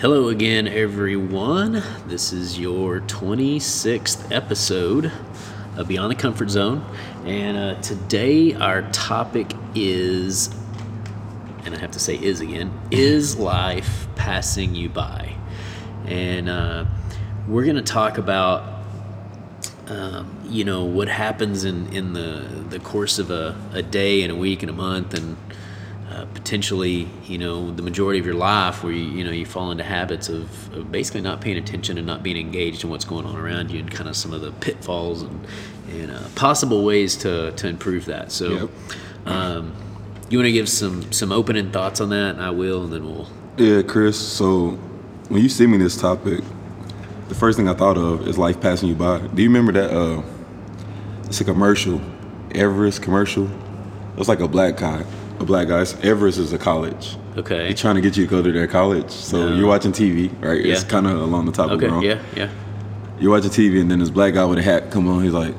Hello again, everyone. This is your 26th episode of Beyond the Comfort Zone. And uh, today, our topic is, and I have to say is again, is life passing you by? And uh, we're going to talk about, um, you know, what happens in, in the, the course of a, a day and a week and a month and uh, potentially, you know, the majority of your life where you, you know you fall into habits of, of basically not paying attention and not being engaged in what's going on around you, and kind of some of the pitfalls and, and uh, possible ways to, to improve that. So, Yep. um, you want to give some some opening thoughts on that, and I will, and then we'll. Yeah, Chris. So when you see me this topic, the first thing I thought of is life passing you by. Do you remember that? Uh, it's a commercial, Everest commercial. It's like a black guy, a black guy. It's- Everest is a college. Okay. They're trying to get you to go to their college. So No. you're watching TV, right? Yeah. It's kind of along the topic. Okay. wrong. Yeah. Yeah. You're watching TV, and then this black guy with a hat come on. He's like,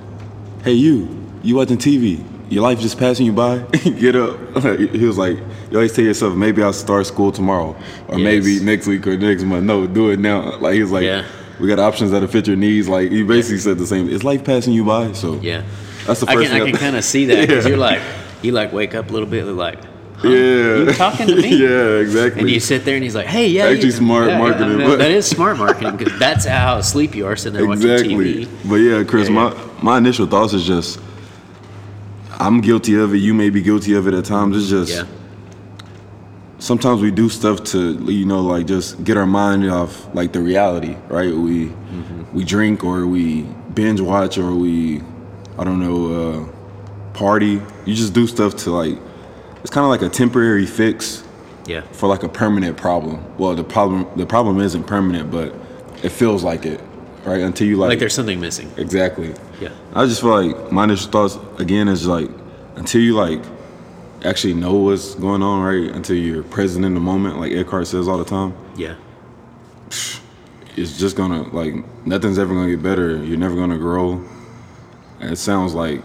"Hey, you, you watching TV? Your life just passing you by? Get up!" he was like, "You always tell yourself, maybe I'll start school tomorrow, or maybe next week or next month. No, do it now." Like he was like, Yeah. "We got options that'll fit your needs." Like he basically said the same. It's life passing you by? So Yeah. that's the I first can I can kind of see that because Yeah. you're like you like wake up a little bit, like. Huh? Yeah, You talking to me? yeah, exactly. And you sit there and he's like, "Hey, yeah, Actually yeah, smart yeah, yeah, marketing, I mean, but- that is smart marketing because that's how asleep you are sitting there exactly. watching TV." But yeah, Chris, Yeah, my my initial thoughts is just I'm guilty of it. You may be guilty of it at times. It's just Yeah, sometimes we do stuff to you know like just get our mind off like the reality, right? We Mm-hmm. we drink or we binge watch or we I don't know uh, party. You just do stuff to like it's kind of like a temporary fix yeah, for like a permanent problem. Well, the problem the problem isn't permanent, but it feels like it, right? Until you like like there's something missing. exactly. Yeah, I just feel like my initial thoughts again is like until you like actually know what's going on, right? Until you're present in the moment, like Eckhart says all the time, yeah, it's just gonna like nothing's ever gonna get better. You're never gonna grow. And it sounds like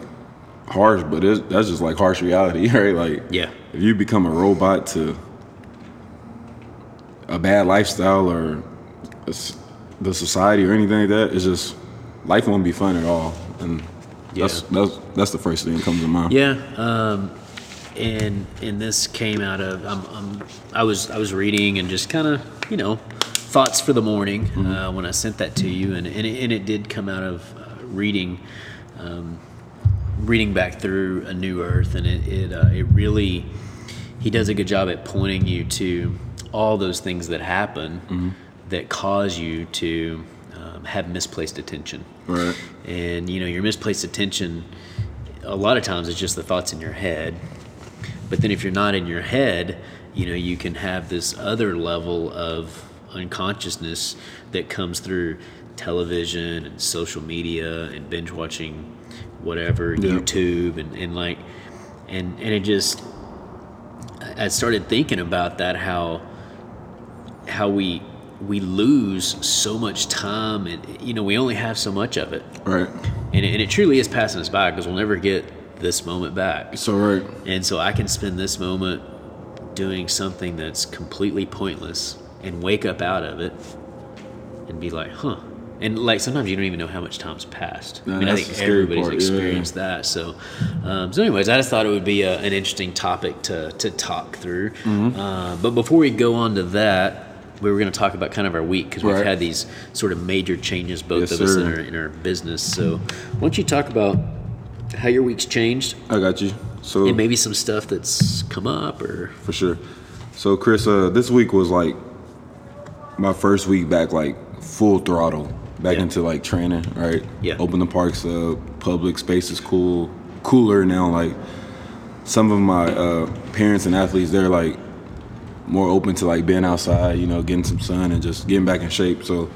harsh, but it, that's just like harsh reality, right? Like yeah, if you become a robot to a bad lifestyle or a the society or anything like that, it's just life won't be fun at all. And that's Yeah. that's that's the first thing that comes to mind. yeah. Um, and and this came out of I'm, I'm I was I was reading and just kind of you know thoughts for the morning uh, when I sent that to you, and and it, and it did come out of uh, reading. Um, reading back through a new earth and it it, uh, it really he does a good job at pointing you to all those things that happen that cause you to um, have misplaced attention. Right. and you know your misplaced attention a lot of times it's just the thoughts in your head. But then if you're not in your head you know you can have this other level of unconsciousness that comes through television and social media and binge watching whatever Yeah. youtube and, and like and and it just i started thinking about that how how we we lose so much time and you know we only have so much of it Right. and it, and it truly is passing us by because we'll never get this moment back So right. and so i can spend this moment doing something that's completely pointless and wake up out of it and be like huh and like sometimes you don't even know how much time's passed Yeah, i mean i think everybody's part, yeah. experienced that so um, so anyways i just thought it would be a, an interesting topic to, to talk through Mm-hmm. uh, but before we go on to that we were going to talk about kind of our week because we've had these sort of major changes both Yes, of us in our, in our business so why don't you talk about how your week's changed I got you. So and maybe some stuff that's come up or for sure. So Chris, uh, this week was like my first week back, like full throttle, back Yeah. into like training. Right. Yeah. Open the parks up. Public space is cool, cooler now. Like some of my uh, parents and athletes, they're like more open to like being outside, you know, getting some sun and just getting back in shape. So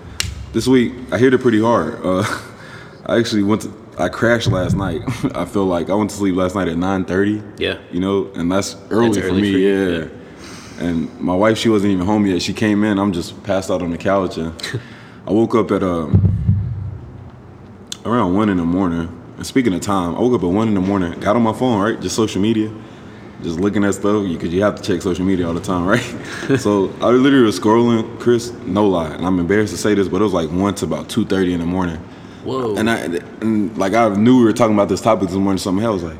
this week I hit it pretty hard. Uh, I actually went to. I crashed last night. I feel like I went to sleep last night at 9:30 yeah you know, and that's early, That's for me. for you, yeah. And my wife, she wasn't even home yet. She came in. I'm just passed out on the couch, and I woke up at um around one in the morning. And speaking of time, I woke up at one in the morning, got on my phone, right, just social media, just looking at stuff because you have to check social media all the time, right? so I literally was scrolling, Chris, no lie, and I'm embarrassed to say this, but it was like one to about two thirty in the morning. Whoa. And I and like I knew we were talking about this topic this morning. Something else like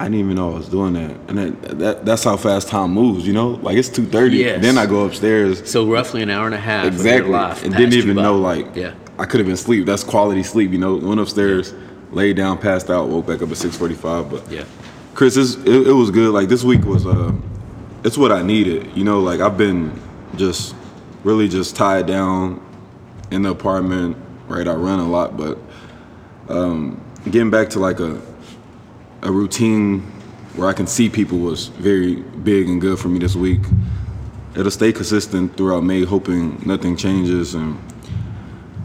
I didn't even know I was doing that, and that, that that's how fast time moves. You know, like it's two thirty. Yes. Then I go upstairs. so roughly an hour and a half. Exactly. and didn't even know like Yeah. I could have been asleep. That's quality sleep. You know, went upstairs, laid down, passed out, woke back up at six forty five. But Yeah. Chris, it, it was good. Like this week was, uh, it's what I needed. You know, like I've been just really just tied down in the apartment. Right, I run a lot, but um, getting back to like a a routine where I can see people was very big and good for me this week. It'll stay consistent throughout May, hoping nothing changes, and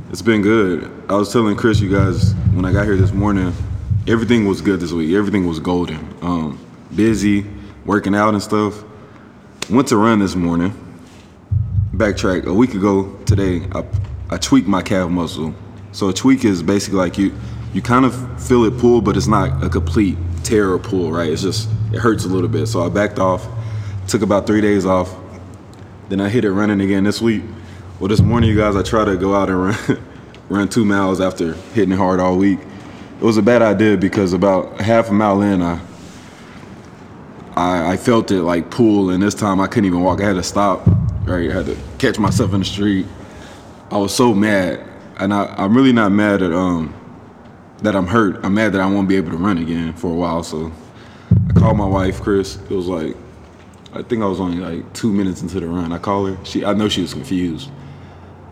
it's been good. I was telling Chris, you guys, when I got here this morning, everything was good this week. Everything was golden. Um, busy, working out and stuff. Went to run this morning. Backtrack. A week ago today, I, I tweaked my calf muscle. So a tweak is basically like you, you kind of feel it pull, but it's not a complete tear or pull, right? It's just it hurts a little bit. So I backed off. Took about three days off. Then I hit it running again this week. Well, this morning, you guys, I tried to go out and run, run two miles after hitting it hard all week. It was a bad idea because about half a mile in, I, I, I felt it like pull, and this time I couldn't even walk. I had to stop. Right, I had to catch myself in the street. I was so mad, and I, I'm really not mad at um that I'm hurt. I'm mad that I won't be able to run again for a while. So I called my wife, Chris. It was like I think I was only like two minutes into the run. I called her. She, I know she was confused.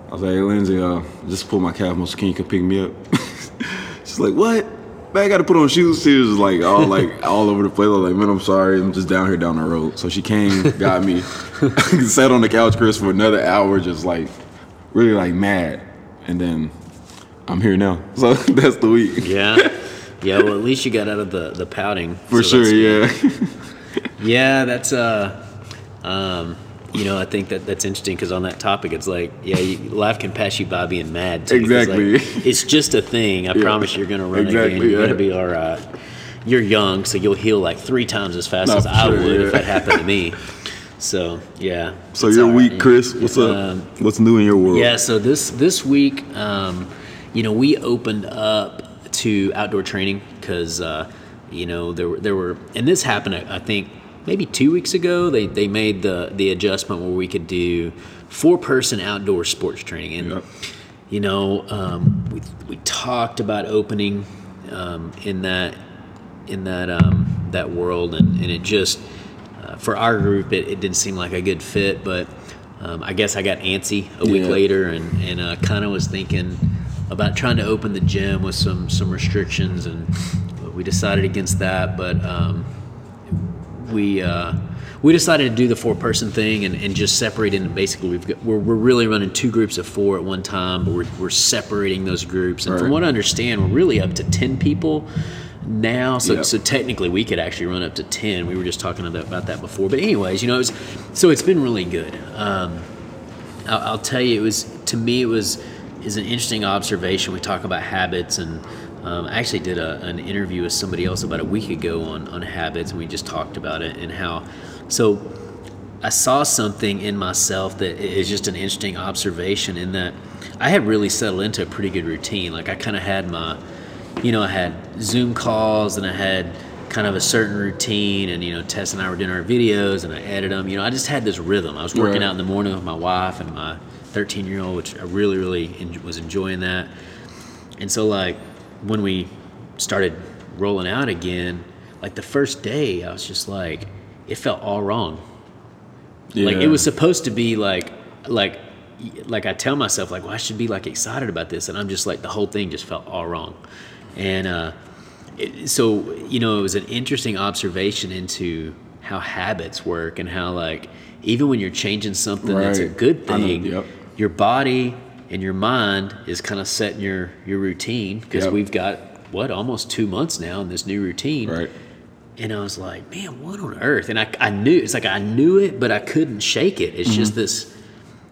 I was like, hey, Lindsay, uh, just pull my calf muscle. Can you come pick me up? She's like, what? Man, I got to put on shoes. She was like all like all over the place. I was like, man, I'm sorry. I'm just down here down the road. So she came, got me, sat on the couch, Chris, for another hour, just like really like mad. And then I'm here now. So that's the week. Yeah. Yeah. Well, at least you got out of the the pouting. For so sure, yeah. Yeah, that's uh, um, you know, I think that that's interesting because on that topic, it's like, yeah, you, life can pass you by being mad. Too, Exactly. like, it's just a thing. I Yeah. promise you're gonna run Exactly, again. You're yeah. gonna be all right. You're young, so you'll heal like three times as fast No, as I sure, would if yeah. that happened to me. So yeah. So your all right. week, Chris, what's up? Um, what's new in your world? yeah, so this this week, um, you know, we opened up to outdoor training because uh, you know there were there were, and this happened, I think, maybe two weeks ago. They they made the the adjustment where we could do four person outdoor sports training, and Yep. you know, um, we we talked about opening um, in that in that um, that world, and, and it just uh, for our group it, it didn't seem like a good fit. But um, I guess I got antsy a week Yeah. later, and and uh, kind of was thinking about trying to open the gym with some some restrictions, and we decided against that. But um, we uh, we decided to do the four person thing and, and just separate into basically we've got we're, we're really running two groups of four at one time but we're, we're separating those groups. And from what I understand we're really up to 10 people now. So, Yep. so technically we could actually run up to 10 we were just talking about, about that before. But anyways you know it was, so it's been really good. Um, I'll, I'll tell you, it was to me it was is an interesting observation. We talk about habits, and um, I actually did a, an interview with somebody else about a week ago on on habits, and we just talked about it and how. So I saw something in myself that is just an interesting observation in that I had really settled into a pretty good routine. Like I kind of had my, you know, I had Zoom calls and I had kind of a certain routine and you know Tess and I were doing our videos and I edited them you know I just had this rhythm I was working Right. out in the morning with my wife and my 13 year old which I really really en- was enjoying that. And so like when we started rolling out again like the first day I was just like it felt all wrong. Like it was supposed to be like like like I tell myself like well I should be like excited about this and I'm just like the whole thing just felt all wrong. And uh it, so you know it was an interesting observation into how habits work and how like even when you're changing something that's a good thing yep. Your body and your mind is kind of setting your your routine because Yep. we've got what almost two months now in this new routine Right. and I was like, man, what on earth? And I, I knew, it's like I knew it, but I couldn't shake it. It's Mm-hmm. just this,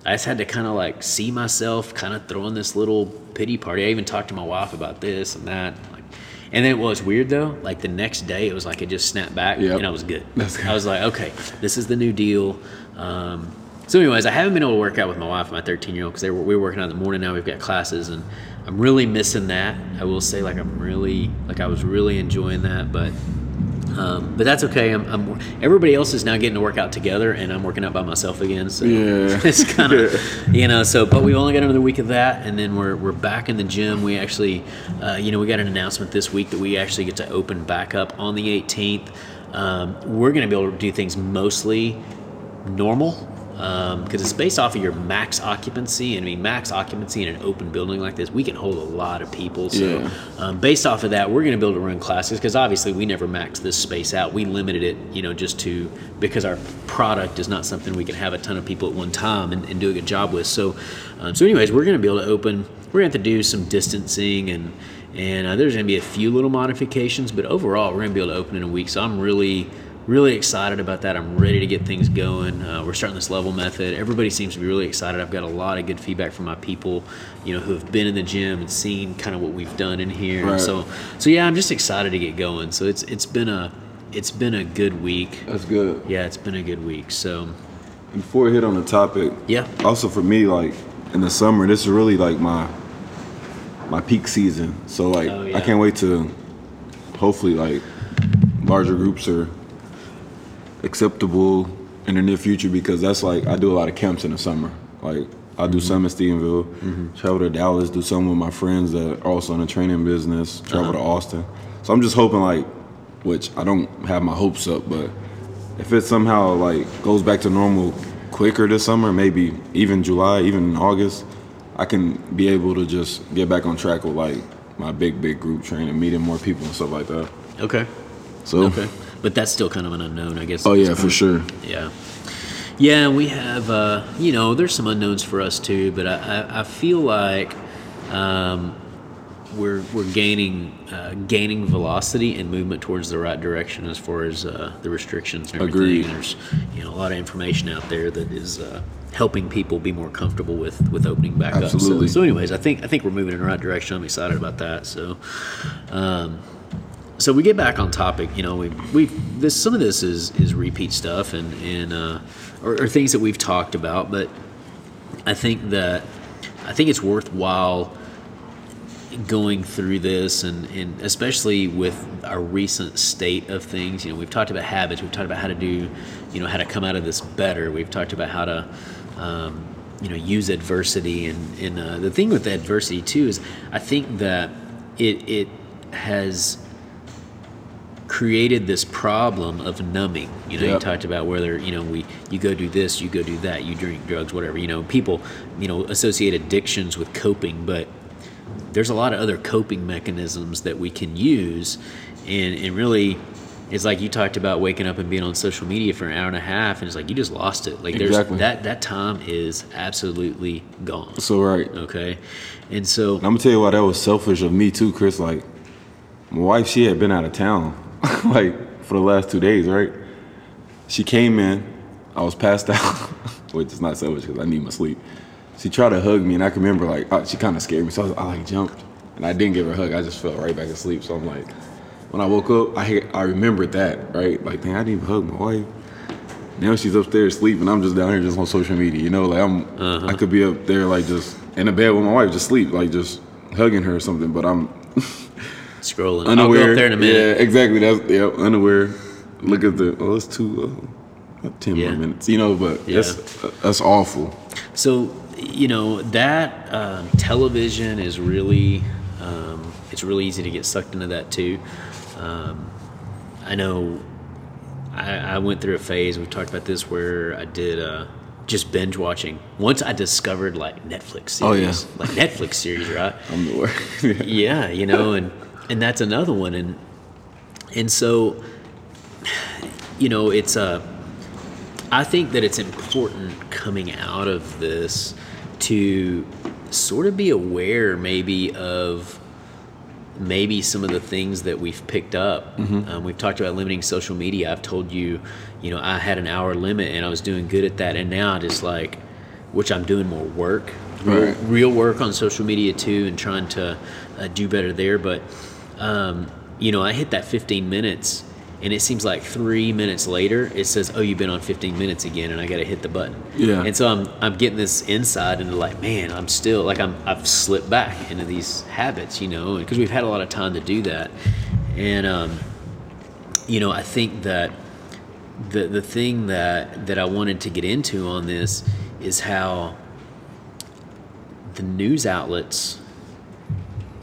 I just had to kind of like see myself kind of throwing this little pity party. I even talked to my wife about this and that. Like, And then it was weird though. Like the next day, it was like it just snapped back, Yep. and I was good. Good. I was like, okay, this is the new deal. Um, so, anyways, I haven't been able to work out with my wife, my 13 year old, because we were working out in the morning. Now we've got classes, and I'm really missing that. I will say, like, I'm really, like, I was really enjoying that, but. Um, but that's okay. I'm, I'm. Everybody else is now getting to work out together, and I'm working out by myself again. So Yeah. it's kind of, you know. So, but we've only got another week of that, and then we're we're back in the gym. We actually, uh, you know, we got an announcement this week that we actually get to open back up on the 18th. Um, we're going to be able to do things mostly normal because it's based off of your max occupancy. And I mean, max occupancy in an open building like this, we can hold a lot of people. So, Yeah. um, based off of that, we're going to be able to run classes because obviously we never maxed this space out. We limited it, you know, just to because our product is not something we can have a ton of people at one time and, and do a good job with. So, um, so anyways, we're going to be able to open. We're going to have to do some distancing and and uh, there's going to be a few little modifications, but overall, we're going to be able to open in a week. So I'm really really excited about that. I'm ready to get things going. Uh, we're starting this level method. Everybody seems to be really excited. I've got a lot of good feedback from my people, you know, who have been in the gym and seen kind of what we've done in here. Right. So, so yeah, I'm just excited to get going. So it's it's been a it's been a good week. That's good. Yeah, it's been a good week. So Before we hit on the topic, Yeah. Also for me, like in the summer, this is really like my my peak season. So like Oh, yeah. I can't wait to hopefully like larger groups are acceptable in the near future because that's like I do a lot of camps in the summer. Like I do some in Stephenville, mm-hmm. travel to Dallas, do some with my friends that are also in the training business, travel to uh-huh. Austin. So I'm just hoping like, which I don't have my hopes up, but if it somehow like goes back to normal quicker this summer, maybe even July, even in August, I can be able to just get back on track with like my big big group training, meeting more people and stuff like that. okay, So okay, but that's still kind of an unknown, I guess. Oh yeah, for sure. Yeah. Yeah, we have, uh, you know, there's some unknowns for us too, but I, I, I feel like um, we're, we're gaining uh, gaining velocity and movement towards the right direction as far as uh, the restrictions and everything. Agreed. There's, you know, a lot of information out there that is uh, helping people be more comfortable with, with opening back Absolutely. up. So, so, anyways, I think I think we're moving in the right direction. I'm excited about that. So, um, so we get back on topic. You know, we we this some of this is is repeat stuff and and uh, or, or things that we've talked about, but I think that I think it's worthwhile going through this and, and especially with our recent state of things you know we've talked about habits we've talked about how to do you know how to come out of this better we've talked about how to um, you know use adversity and, and uh, the thing with adversity too is i think that it, it has created this problem of numbing. You know, you talked about whether you know we you go do this, you go do that, you drink drugs, whatever. You know, people you know associate addictions with coping, but there's a lot of other coping mechanisms that we can use, and and really. It's like you talked about waking up and being on social media for an hour and a half, and it's like you just lost it. Like there's Exactly. that that time is absolutely gone. So right. Okay, and so And I'm gonna tell you why that was selfish of me too, Chris. Like, my wife, she had been out of town, like for the last two days, right? She came in, I was passed out, which is not selfish because I need my sleep. She tried to hug me, and I can remember like uh, she kind of scared me, so I, was, I like jumped, and I didn't give her a hug. I just fell right back asleep. So I'm like, when I woke up, I I remembered that, right? Like, dang, I didn't even hug my wife. Now she's upstairs sleeping. I'm just down here just on social media. You know, like I'm, I could be up there like just in a bed with my wife, just sleep, like just hugging her or something. But I'm scrolling. I'll unaware. go up there in a minute. Yeah, exactly. That's yeah, unaware. Look at the oh, it's two, uh, ten Yeah. more minutes. You know, but Yeah. that's that's awful. So you know that um, television is really um, it's really easy to get sucked into that too. Um, I know I, I went through a phase. We've talked about this where I did uh, just binge watching. Once I discovered like Netflix series, Oh, yeah. like Netflix series, right? I'm the worst. yeah, you know, and and that's another one, and and so you know, it's uh, I think that it's important coming out of this to sort of be aware, maybe of maybe some of the things that we've picked up. Um, we've talked about limiting social media. I've told you, you know, I had an hour limit and I was doing good at that, and now I just like, which I'm doing more work, real, Right. real work on social media too, and trying to uh, do better there. But um, you know, I hit that 15 minutes, and it seems like three minutes later, it says, "Oh, you've been on 15 minutes again," and I got to hit the button. Yeah. And so I'm I'm getting this insight into like, man, I'm still like I'm I've slipped back into these habits, you know, because we've had a lot of time to do that, and um, you know, I think that the the thing that that I wanted to get into on this is how the news outlets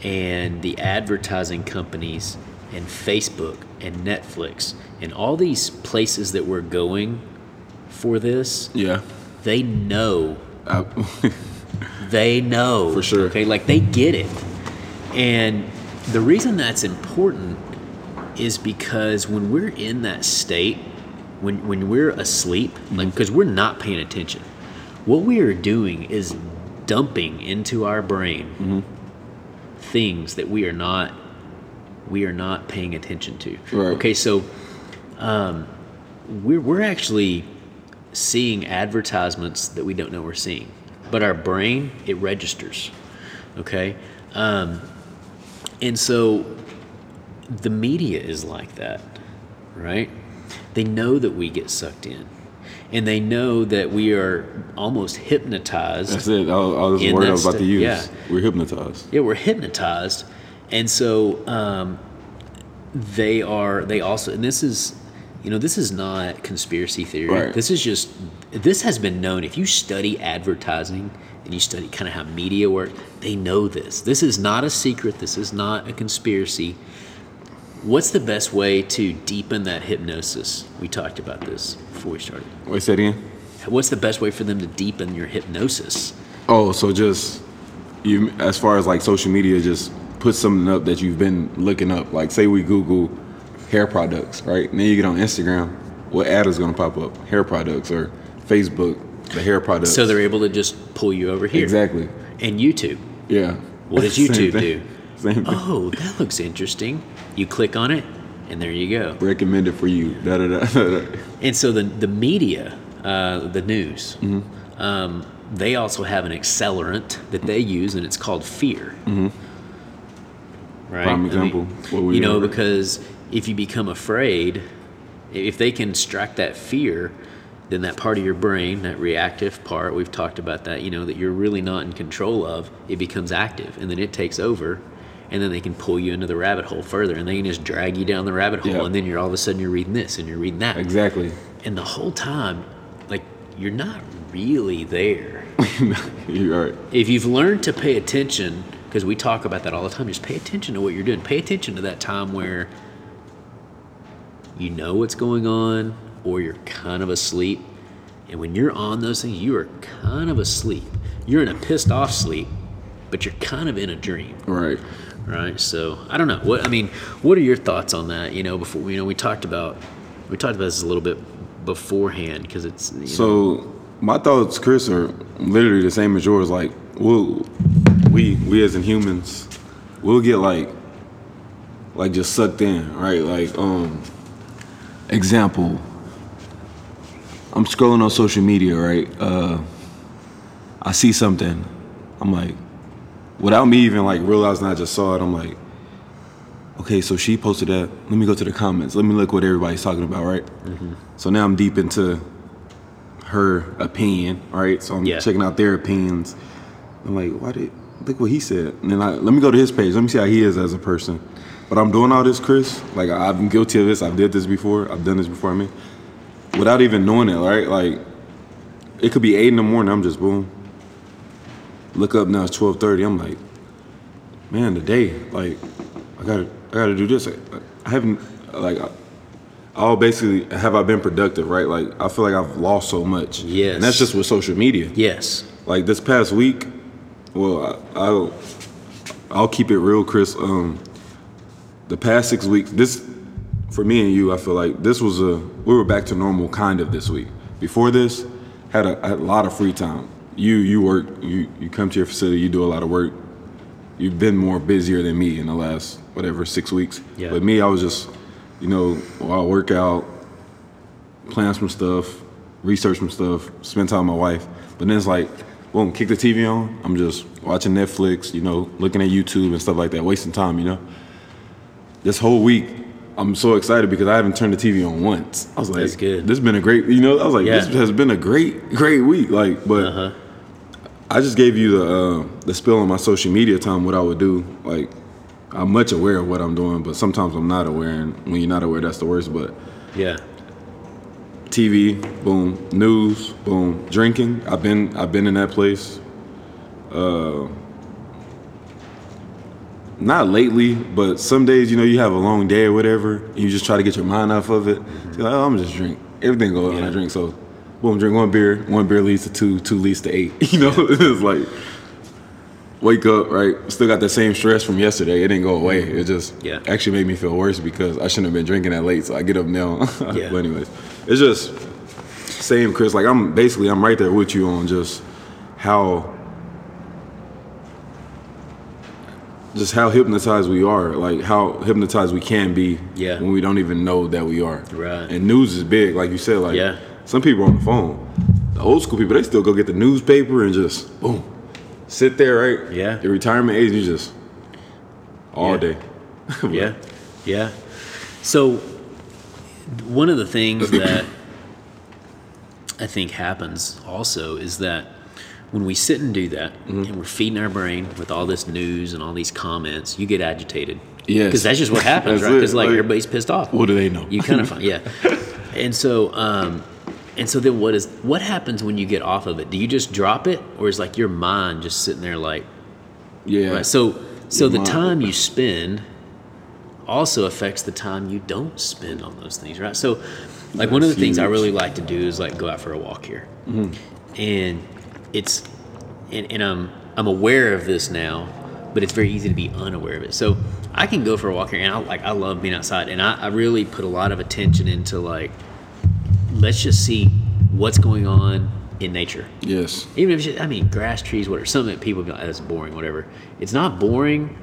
and the advertising companies and Facebook and Netflix and all these places that we're going for this, Yeah. they know. I, they know. For sure. Okay, like they get it, and the reason that's important is because when we're in that state, when when we're asleep, like mm-hmm. because we're not paying attention, what we are doing is dumping into our brain mm-hmm. Things that we are not we are not paying attention to. Right. Okay, so um, we're we're actually seeing advertisements that we don't know we're seeing, but our brain it registers. Okay, um, and so the media is like that, right? They know that we get sucked in, and they know that we are almost hypnotized. that's it. I, was- I was the word I was about to use. yeah. We're hypnotized. Yeah, we're hypnotized, and so um, they are. They also, and this is, you know, this is not conspiracy theory. Right. This is just. This has been known. If you study advertising and you study kind of how media work, they know this. This is not a secret. This is not a conspiracy. What's the best way to deepen that hypnosis? We talked about this before we started. Wait, say it again. What's the best way for them to deepen your hypnosis? Oh, so just you as far as like social media, just put something up that you've been looking up. Like say we Google hair products, right? And then you get on Instagram, what ad is gonna pop up? Hair products or Facebook, the hair products. So they're able to just pull you over here. exactly. And YouTube. Yeah. What does YouTube do? Same thing. Oh, that looks interesting. You click on it, and there you go. Recommended for you. Da, da, da, da, da. And so the the media, uh, the news, Mm-hmm. um, they also have an accelerant that they use, and it's called fear. Right. Mm-hmm. Prime example, what would you you know, remember? because if you become afraid, if they can extract that fear, then that part of your brain, that reactive part, we've talked about that, you know, that you're really not in control of, it becomes active and then it takes over. And then they can pull you into the rabbit hole further and they can just drag you down the rabbit hole. Yeah. And then you're all of a sudden you're reading this and you're reading that. Exactly. And the whole time, like, you're not really there. You're right. If you've learned to pay attention, because we talk about that all the time, just pay attention to what you're doing. Pay attention to that time where you know what's going on or you're kind of asleep. And when you're on those things, you are kind of asleep. You're in a pissed off sleep, but you're kind of in a dream, Right. Right? So I don't know. What I mean, what are your thoughts on that? You know, before you know, we talked about we talked about this a little bit beforehand because it's you know, So my thoughts, Chris, are literally the same as yours. Like, we'll, we we as in humans, we'll get like, like just sucked in, right? Like, um, example, I'm scrolling on social media, right? Uh, I see something, I'm like, without me even like realizing I just saw it, I'm like, okay, so she posted that. Let me go to the comments. Let me look what everybody's talking about, right? Mm-hmm. So now I'm deep into her opinion, right? So I'm Yeah. checking out their opinions. I'm like, why did look what he said? And then I, let me go to his page. Let me see how he is as a person. But I'm doing all this, Chris. Like I've been guilty of this. I've did this before. I've done this before. I mean, without even knowing it, right? Like it could be eight in the morning. I'm just boom. Look up now. It's twelve thirty. I'm like, man, today. Like I gotta, I gotta do this. I, I haven't like. I, I'll basically have I been productive, right? Like I feel like I've lost so much. Yes. And that's just with social media. yes, Like this past week, well, I, I'll I'll keep it real, Chris. Um, the past six weeks, this for me and you, I feel like this was a we were back to normal kind of this week. Before this, had a, had a lot of free time. You you work, you you come to your facility, you do a lot of work. You've been more busier than me in the last whatever six weeks. Yeah. But me, I was just, you know, while I work out, plan some stuff, research some stuff, spend time with my wife. But then it's like, boom, kick the TV on. I'm just watching Netflix, you know, looking at YouTube and stuff like that, wasting time, you know. this whole week, I'm so excited because I haven't turned the TV on once. I was like, That's good. This has been a great, you know. I was like, Yeah. this has been a great, great week. Like, but Uh-huh. I just gave you the uh, the spill on my social media time what I would do. Like, I'm much aware of what I'm doing, but sometimes I'm not aware, and when you're not aware, that's the worst. But Yeah. TV, boom, news, boom, drinking. I've been I've been in that place. Uh, not lately, but some days you know you have a long day or whatever, and you just try to get your mind off of it. You're like, oh, I'm just drink. Everything goes on. I drink. So, boom, drink one beer. One beer leads to two. Two leads to eight. You know, it's like wake up, right? Still got the same stress from yesterday. It didn't go away. Mm-hmm. It just Yeah. actually made me feel worse because I shouldn't have been drinking that late. So I get up now. Yeah. but anyways, it's just same, Chris. Like I'm basically I'm right there with you on just how just how hypnotized we are, like how hypnotized we can be Yeah. when we don't even know that we are. Right. And news is big, like you said. Like Yeah. Some people on the phone, the old school people, they still go get the newspaper and just boom, sit there, right? Yeah. Your retirement age, you just all Yeah. day. Yeah, yeah. So one of the things that I think happens also is that when we sit and do that Mm-hmm. and we're feeding our brain with all this news and all these comments, you get agitated. Yeah, Because that's just what happens, right? Because like, Like, everybody's pissed off. What do they know? You kind of find, yeah. And so, um, and so then what is what happens when you get off of it? Do you just drop it, or is like your mind just sitting there like, yeah. Right. So so Your the mind. time you spend also affects the time you don't spend on those things, right? So like one of the That's things I really like to do is like go out for a walk here. Mm-hmm. And it's and, and I'm I'm aware of this now, but it's very easy to be unaware of it. So I can go for a walk here and I like I love being outside and I, I really put a lot of attention into like let's just see what's going on in nature. yes. Even if just, I mean, grass, trees, whatever. Something that people go, "Ah, that's boring, whatever. It's not boring.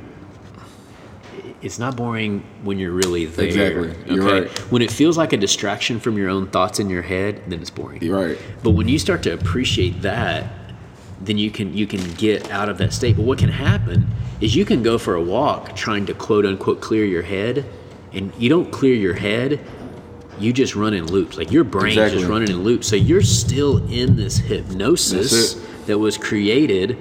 It's not boring when you're really there. Exactly. You're right. When it feels like a distraction from your own thoughts in your head, then it's boring. You're right. But when you start to appreciate that, then you can you can get out of that state. But what can happen is you can go for a walk trying to quote unquote clear your head, and you don't clear your head. You just run in loops. Like your brain Exactly. just running in loops. So you're still in this hypnosis that was created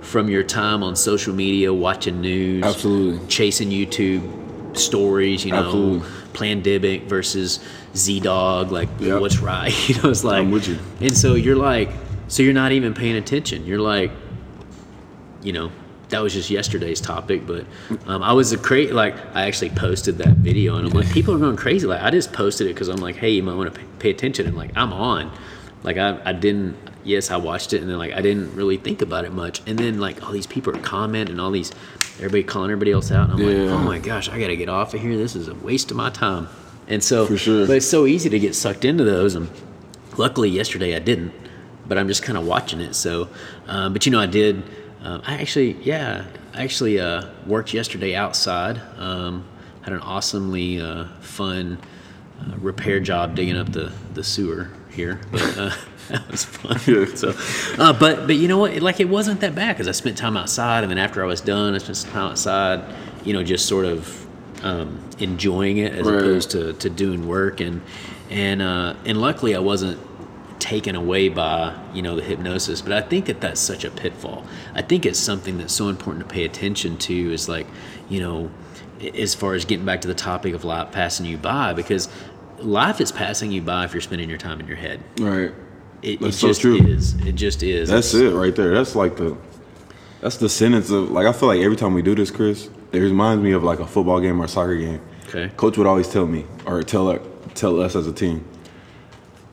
from your time on social media, watching news, Absolutely. chasing YouTube stories. You know, Absolutely. Plandemic versus ZDogg. Like Yep. what's right? You know, it's like I'm with you. and so you're like, so you're not even paying attention. You're like, you know, that was just yesterday's topic, but um, I was a crazy. Like, I actually posted that video, and I'm like, people are going crazy. Like, I just posted it because I'm like, hey, you might want to pay, attention, and like, I'm on. Like, I, I didn't. Yes, I watched it, and then like, I didn't really think about it much, and then like, all these people are commenting, all these, everybody calling everybody else out, and I'm like, oh my gosh, I got to get off of here. This is a waste of my time. And so, For sure. but it's so easy to get sucked into those, and luckily yesterday I didn't, but I'm just kind of watching it. So, um, but you know, I did. Um, I actually, yeah, I actually uh, worked yesterday outside. Um, had an awesomely uh, fun uh, repair job digging up the, the sewer here. But, uh, that was fun. Yeah. So, uh, but but you know what? Like it wasn't that bad because I spent time outside, and then after I was done, I spent some time outside. You know, just sort of um, enjoying it as Right. opposed to, to doing work and and uh, and luckily I wasn't taken away by you know the hypnosis but i think that that's such a pitfall i think it's something that's so important to pay attention to is like you know as far as getting back to the topic of life passing you by because life is passing you by if you're spending your time in your head Right. it, it That's so just true. is it just is That's it right there. That's like the that's the sentence of like I feel like every time we do this, Chris, it reminds me of like a football game or a soccer game. Okay. Coach would always tell me or tell tell us as a team.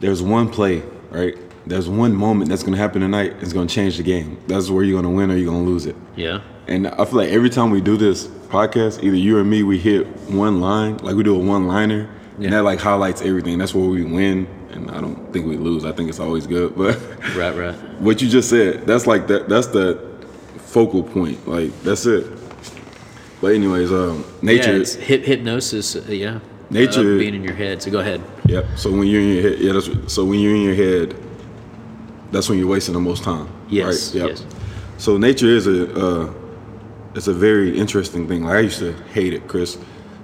There's one play, right? There's one moment that's gonna happen tonight. It's gonna change the game. That's where you're gonna win or you're gonna lose it. yeah And I feel like every time we do this podcast, either you or me, we hit one line, like we do a one liner, Yeah. and that like highlights everything. That's where we win, and I don't think we lose. I think it's always good. But right right what you just said, that's like that. That's the focal point. Like that's it. But anyways, um, nature. yeah, hypnosis uh, yeah Nature- of being in your head so go ahead Yep. So when you're in your head, yeah. That's, so when you're in your head, that's when you're wasting the most time. Yes, Right. Yep. yes. So nature is a uh, it's a very interesting thing. Like I used to hate it, Chris.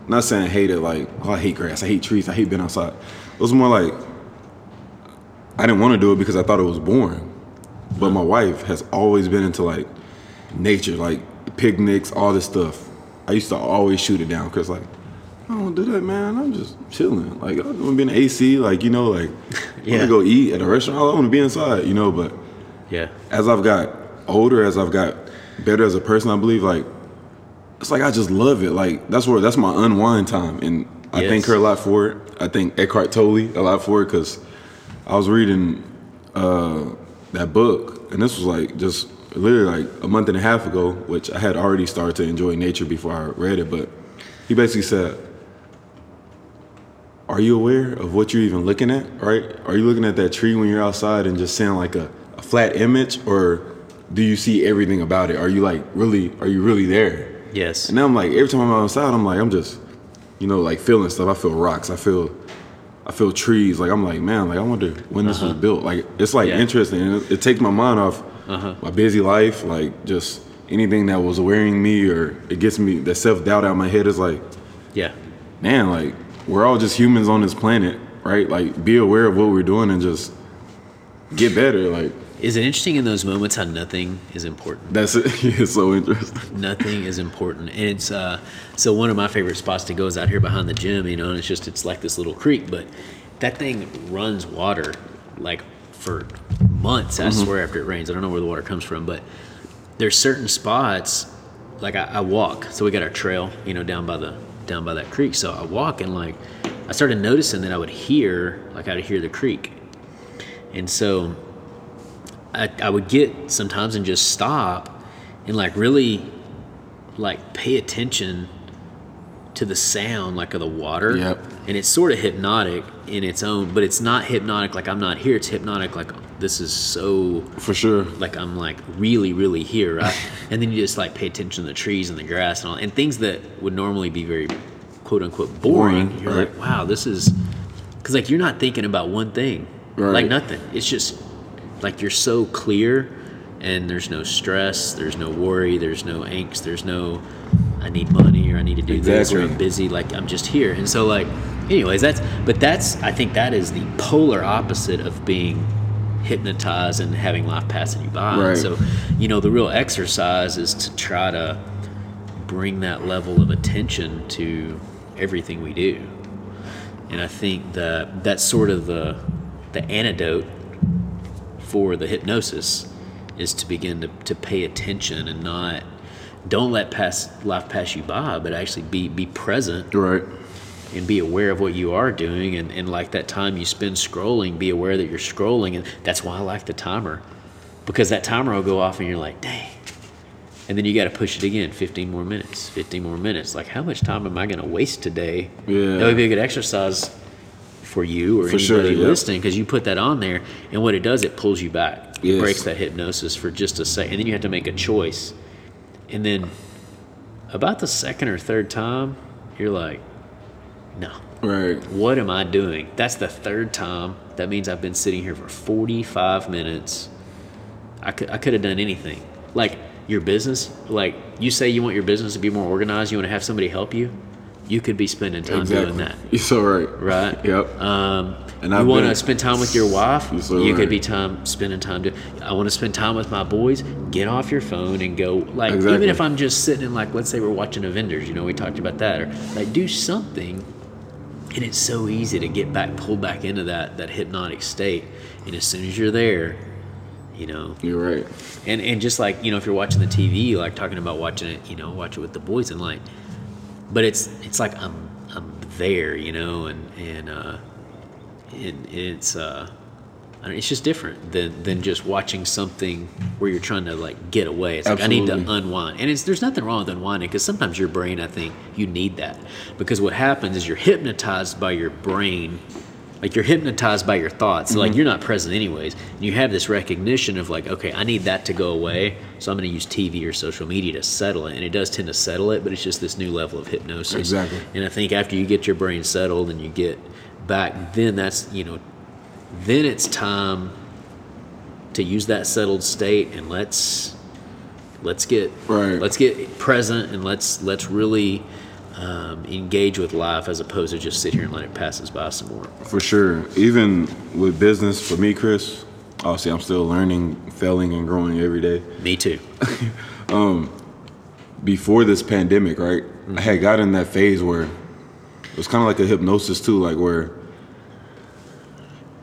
not saying hate it like oh I hate grass, I hate trees, I hate being outside. It was more like I didn't want to do it because I thought it was boring. But my wife has always been into like nature, like picnics, all this stuff. I used to always shoot it down because like I don't do that, man. I'm just chilling. Like I want to be in the AC, like you know, like I want to go eat at a restaurant. I want to be inside, you know. But Yeah. as I've got older, as I've got better as a person, I believe like it's like I just love it. Like that's where that's my unwind time, and I Yes. thank her a lot for it. I thank Eckhart Tolle a lot for it because I was reading uh, that book, and this was like just literally like a month and a half ago, which I had already started to enjoy nature before I read it. But he basically said, "Are you aware of what you're even looking at? Right? Are you looking at that tree when you're outside and just seeing like a, a flat image, or do you see everything about it? Are you like really? Are you really there?" Yes. And now I'm like, every time I'm outside, I'm like, I'm just, you know, like feeling stuff. I feel rocks. I feel, I feel trees. Like I'm like, man, like I wonder when this was built. Like it's like Uh-huh. Yeah. interesting. And it, it takes my mind off Uh-huh. my busy life. Like just anything that was wearing me or it gets me that self doubt out of my head is like, Yeah. man, like we're all just humans on this planet, right? Like be aware of what we're doing and just get better. Like Is it interesting in those moments how nothing is important? that's it. it's so interesting. Nothing is important. And it's uh, so one of my favorite spots to go is out here behind the gym, you know, and it's just it's like this little creek, but that thing runs water like for months, I swear, after it rains. I don't know where the water comes from, but there's certain spots like I, I walk. So we got our trail, you know, down by the down by that creek. So I walk and like I started noticing that I would hear like I'd hear the creek. And so I, I would get sometimes and just stop and like really like pay attention to the sound like of the water Yep. and it's sort of hypnotic in its own but it's not hypnotic like i'm not here it's hypnotic like this is so For sure. like i'm like really really here right and then you just like pay attention to the trees and the grass and all and things that would normally be very quote unquote boring, Boring, you're right. like wow this is because like you're not thinking about one thing Right. like nothing it's just like you're so clear and there's no stress there's no worry there's no angst there's no i need money or i need to do this or i'm busy like i'm just here and so like anyways that's but that's i think that is the polar opposite of being hypnotized and having life passing you by Right. so you know the real exercise is to try to bring that level of attention to everything we do and i think that that's sort of the the antidote for the hypnosis is to begin to, to pay attention and not don't let pass life pass you by but actually be be present Right. And be aware of what you are doing and, and like that time you spend scrolling be aware that you're scrolling and that's why i like the timer. Because that timer will go off and you're like dang. And then you got to push it again 15 more minutes 15 more minutes. Like how much time am i going to waste today? Yeah. that would be a good exercise for you or For anybody sure, yeah. listening because you put that on there and what it does it pulls you back. It breaks that hypnosis for just a second and then you have to make a choice. And then about the second or third time you're like no Right. what am I doing? That's the third time. That means I've been sitting here for 45 minutes. I could, I could have done anything. Like your business, like you say you want your business to be more organized, you want to have somebody help you, you could be spending time Exactly. doing that. You're so right. Right? Yep. Um, And you I've want to spend time with your wife? You're so you could be time spending time to. I want to spend time with my boys. Get off your phone and go. Like even if I'm just sitting in like, let's say we're watching Avengers. You know, we talked about that, or like do something. And it's so easy to get back, pulled back into that that hypnotic state. And as soon as you're there, you know, You're right. and and just like you know, if you're watching the TV, like talking about watching it, you know, watch it with the boys and like, but it's it's like I'm I'm there, you know, and and uh, and it's uh, I don't, it's just different than than just watching something where you're trying to like get away. It's like I need to unwind, and it's there's nothing wrong with unwinding because sometimes your brain, I think, you need that. Because what happens is you're hypnotized by your brain like you're hypnotized by your thoughts. So like mm-hmm. you're not present anyways. And you have this recognition of like okay i need that to go away so i'm going to use tv or social media to settle it. And it does tend to settle it but it's just this new level of hypnosis. Exactly. and i think after you get your brain settled and you get back then that's you know then it's time to use that settled state and let's let's get Right. let's get present and let's let's really um, engage with life as opposed to just sit here and let it pass us by some more. For sure. Even with business, for me, Chris, obviously I'm still learning, failing, and growing every day. Me too. Before this pandemic, right, I had got in that phase where it was kind of like a hypnosis too, like where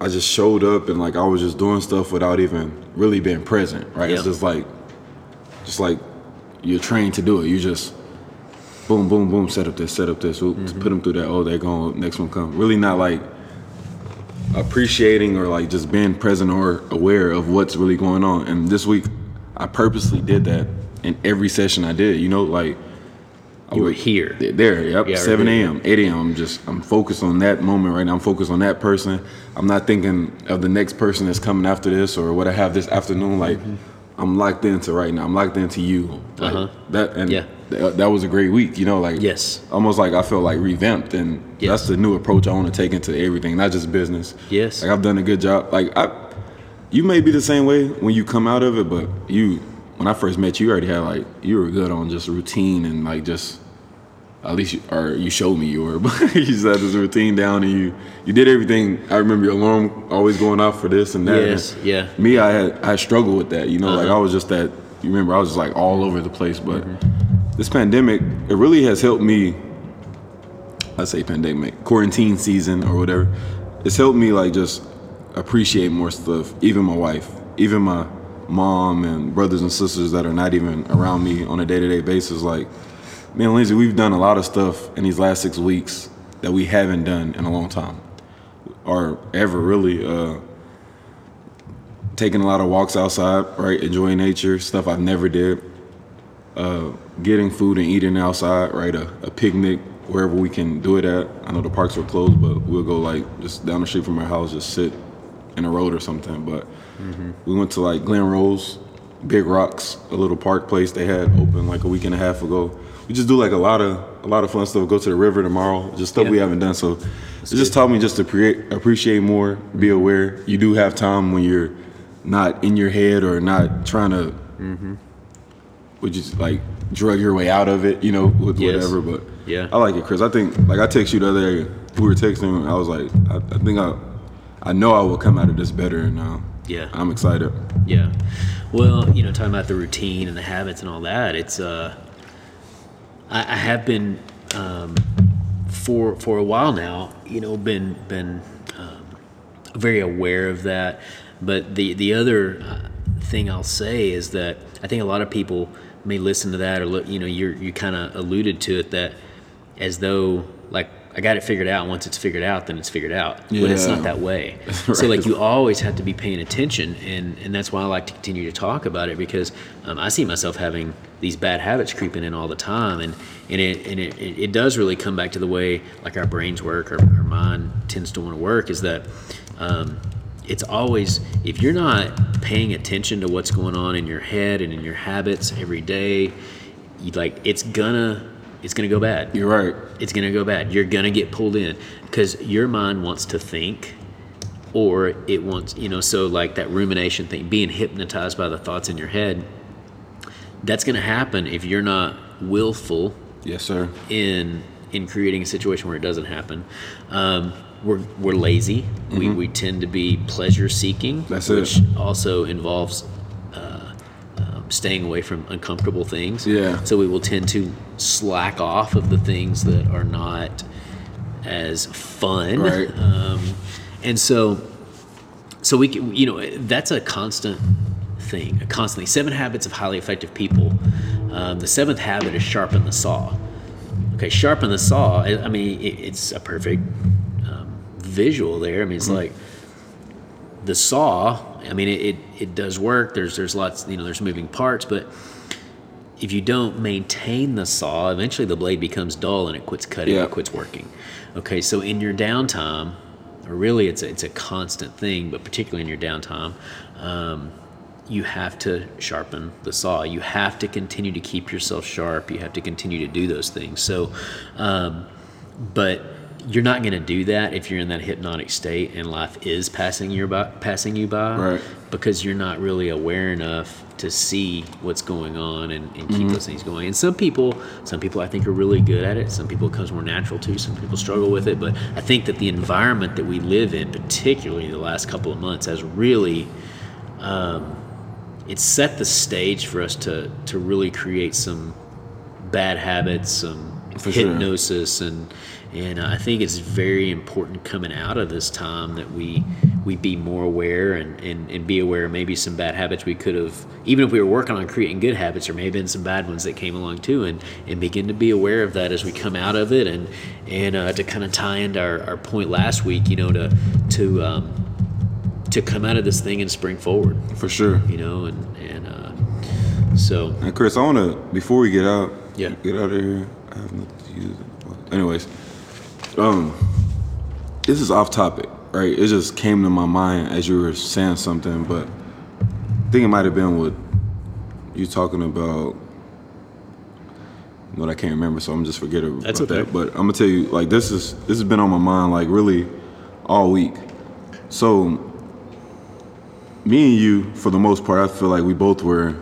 I just showed up and like I was just doing stuff without even really being present, right? It's just like, just like you're trained to do it. You just boom, boom, boom, set up this, set up this, oops, mm-hmm. put them through that. Oh, they're going, next one come. Really not like appreciating or like just being present or aware of what's really going on. And this week, I purposely did that in every session I did. You know, like You were here. There, yep. Yeah, 7 a.m., 8 a.m. I'm just I'm focused on that moment right now. I'm focused on that person. I'm not thinking of the next person that's coming after this or what I have this afternoon. Like I'm locked into right now. I'm locked into you. Like, Uh-huh. That and Yeah. th- that was a great week. You know, like Yes. almost like I felt like revamped, and Yes. that's the new approach I want to take into everything, not just business. Yes. Like I've done a good job. Like I, you may be the same way when you come out of it, but you, when I first met you, you already had like you were good on just routine and like just. At least, you, or you showed me you were, but you just had this routine down, and you you did everything. I remember your alarm always going off for this and that. Yes, And yeah. Me, I had I struggled with that. You know, like Uh-huh. I was just that. You remember, I was just like all over the place. But this pandemic, it really has helped me I say pandemic, quarantine season or whatever, it's helped me like just appreciate more stuff. Even my wife, even my mom and brothers and sisters that are not even around me on a day to day basis. Like me and Lindsay, we've done a lot of stuff in these last six weeks that we haven't done in a long time, or ever really. Uh, taking a lot of walks outside, right? Enjoying nature, stuff I've never did. Uh, getting food and eating outside, right? A, a picnic wherever we can do it at. I know the parks are closed, but we'll go like just down the street from our house, just sit in a road or something. But we went to like Glen Rose, Big Rocks, a little park place they had open like a week and a half ago. We just do like a lot of a lot of fun stuff. Go to the river tomorrow, just stuff we haven't done. So it just taught me just to pre- appreciate more, be aware. You do have time when you're not in your head or not trying to would just like drug your way out of it, you know, with Yes. whatever. But Yeah. I like it, Chris. I think like I text you the other day. We were texting. I was like, I, I think I, I know I will come out of this better, and uh, Yeah. I'm excited. Yeah. Well, you know, talking about the routine and the habits and all that, it's uh, I, I have been um, for for a while now. You know, been been um, very aware of that. But the the other uh, thing I'll say is that I think a lot of people may listen to that or look. You know, you're you kind of alluded to it that as though like I got it figured out. Once it's figured out, then it's figured out. But it's not that way. So like you always have to be paying attention, and and that's why I like to continue to talk about it because um, I see myself having these bad habits creeping in all the time, and and it and it, it, it does really come back to the way like our brains work, our, our mind tends to want to work. Is that um, it's always if you're not paying attention to what's going on in your head and in your habits every day, you like it's gonna it's gonna go bad You're right. it's going to go bad. You're going to get pulled in because your mind wants to think or it wants, you know, so like that rumination thing, being hypnotized by the thoughts in your head, that's going to happen if you're not willful Yes, sir. in in creating a situation where it doesn't happen. Um, we're, we're lazy. We, we tend to be pleasure seeking, Mm-hmm. It. which also involves staying away from uncomfortable things. Yeah. So we will tend to slack off of the things that are not as fun. Right. Um, and so, so we, can, you know, that's a constant thing. a Constantly, seven habits of highly effective people. Um, the seventh habit is sharpen the saw. Okay, sharpen the saw. I I mean, it, it's a perfect um, visual there. I mean, it's like the saw. I mean, it, it, it does work. There's there's lots. You know, there's moving parts, but if you don't maintain the saw, eventually the blade becomes dull and it quits cutting. Yeah. It quits working. Okay, so in your downtime, or really it's a, it's a constant thing, but particularly in your downtime, um, you have to sharpen the saw. You have to continue to keep yourself sharp. You have to continue to do those things. So, um, but you're not going to do that if you're in that hypnotic state and life is passing you by, passing you by, Right. Because you're not really aware enough to see what's going on and, and Mm-hmm. keep those things going. And some people, some people I think are really good at it. Some people it comes more natural to. Some people struggle with it. But I think that the environment that we live in, particularly the last couple of months, has really um, it's set the stage for us to to really create some bad habits, some For sure. hypnosis, and and I think it's very important coming out of this time that we we be more aware and, and, and be aware of maybe some bad habits we could have even if we were working on creating good habits there may have been some bad ones that came along too and, and begin to be aware of that as we come out of it and and uh, to kind of tie into our, our point last week you know to to um, to come out of this thing and spring forward For sure. you know, and and uh, so And Chris, I want to before we get out, Yeah. get out of here. I have nothing to use. Anyways, um, this is off topic, right? It just came to my mind as you were saying something, but I think it might have been what you talking about. What I can't remember, so I'm just forget forgetting That's okay. that. But I'm gonna tell you, like this is this has been on my mind like really all week. So me and you, for the most part, I feel like we both were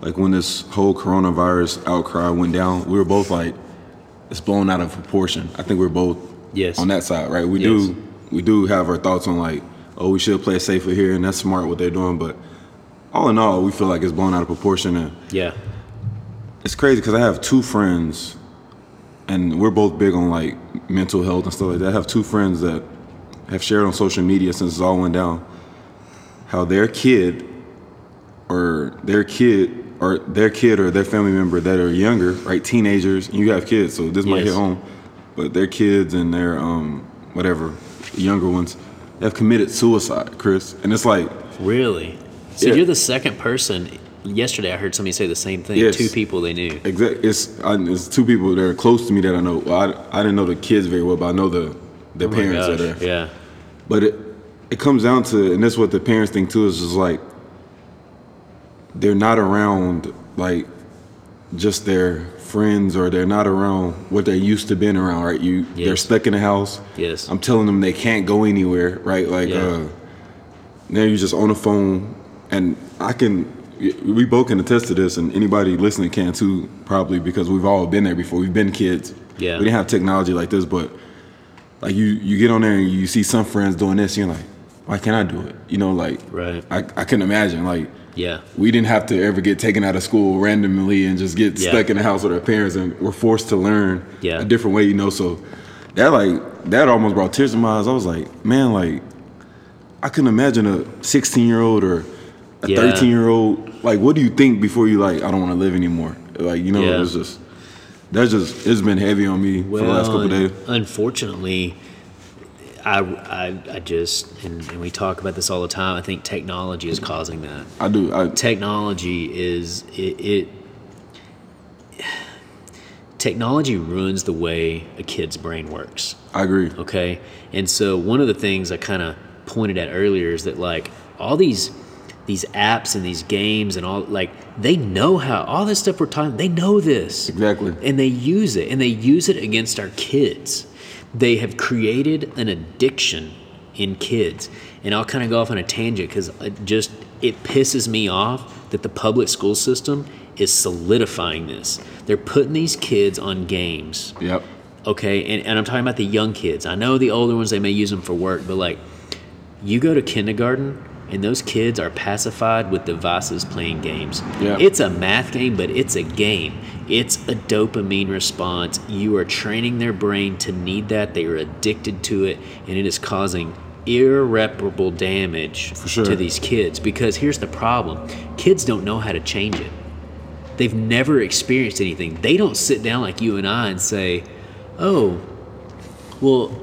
like when this whole coronavirus outcry went down, we were both like, it's blown out of proportion. I think we're both Yes. on that side, right? We Yes. do we do have our thoughts on like, oh, we should play safer here, and that's smart what they're doing, but all in all, we feel like it's blown out of proportion, and yeah, it's crazy because I have two friends, and we're both big on like mental health and stuff like that. I have two friends that have shared on social media since it all went down how their kid or their kid or their kid or their family member that are younger, right, teenagers, and you have kids, so this might Yes. hit home, but their kids and their um whatever younger ones have committed suicide, Chris, and it's like really. So Yeah. you're the second person. Yesterday, I heard somebody say the same thing. Yes. Two people they knew. Exactly. It's I, it's two people that are close to me that I know. Well, I, I didn't know the kids very well, but I know the the Oh parents gosh, that are. Yeah, But it it comes down to, and that's what the parents think too. Is just like they're not around like just their friends, or they're not around what they used to been around. Right? You they're stuck in the house. Yes. I'm telling them they can't go anywhere. Right? Like Yeah. uh, now you're just on the phone, and I can. We both can attest to this, and anybody listening can too, probably because we've all been there before. We've been kids. Yeah. We didn't have technology like this, but like you, you get on there and you see some friends doing this, you're like, why can't I do it? You know, like Right. I, I can imagine like yeah, we didn't have to ever get taken out of school randomly and just get Yeah. stuck in the house with our parents, and we're forced to learn Yeah. a different way. You know, so that like that almost brought tears to my eyes. I was like, man, like I couldn't imagine a 16 year old or a Yeah. 13 year old. Like, what do you think before you like? I don't want to live anymore. Like, you know, Yeah. it's just that's just it's been heavy on me for the last couple days. Unfortunately, I, I, I just and, and we talk about this all the time. I think technology is causing that. I do. I technology is it, it technology ruins the way a kid's brain works I agree. okay and so one of the things i kind of pointed at earlier is that like all these these apps and these games and all like they know how all this stuff we're talking they know this Exactly. and they use it and they use it against our kids they have created an addiction in kids. And i'll kind of go off on a tangent because it just it pisses me off that the public school system is solidifying this. They're putting these kids on games. Yep. okay and, and i'm talking about the young kids. I know the older ones they may use them for work but like you go to kindergarten and those kids are pacified with devices playing games. Yeah. it's a math game but it's a game. It's a dopamine response. You are training their brain to need that. They are addicted to it and it is causing irreparable damage sure. to these kids. Because here's the problem. Kids don't know how to change it. They've never experienced anything. They don't sit down like you and I and say, "Oh, well,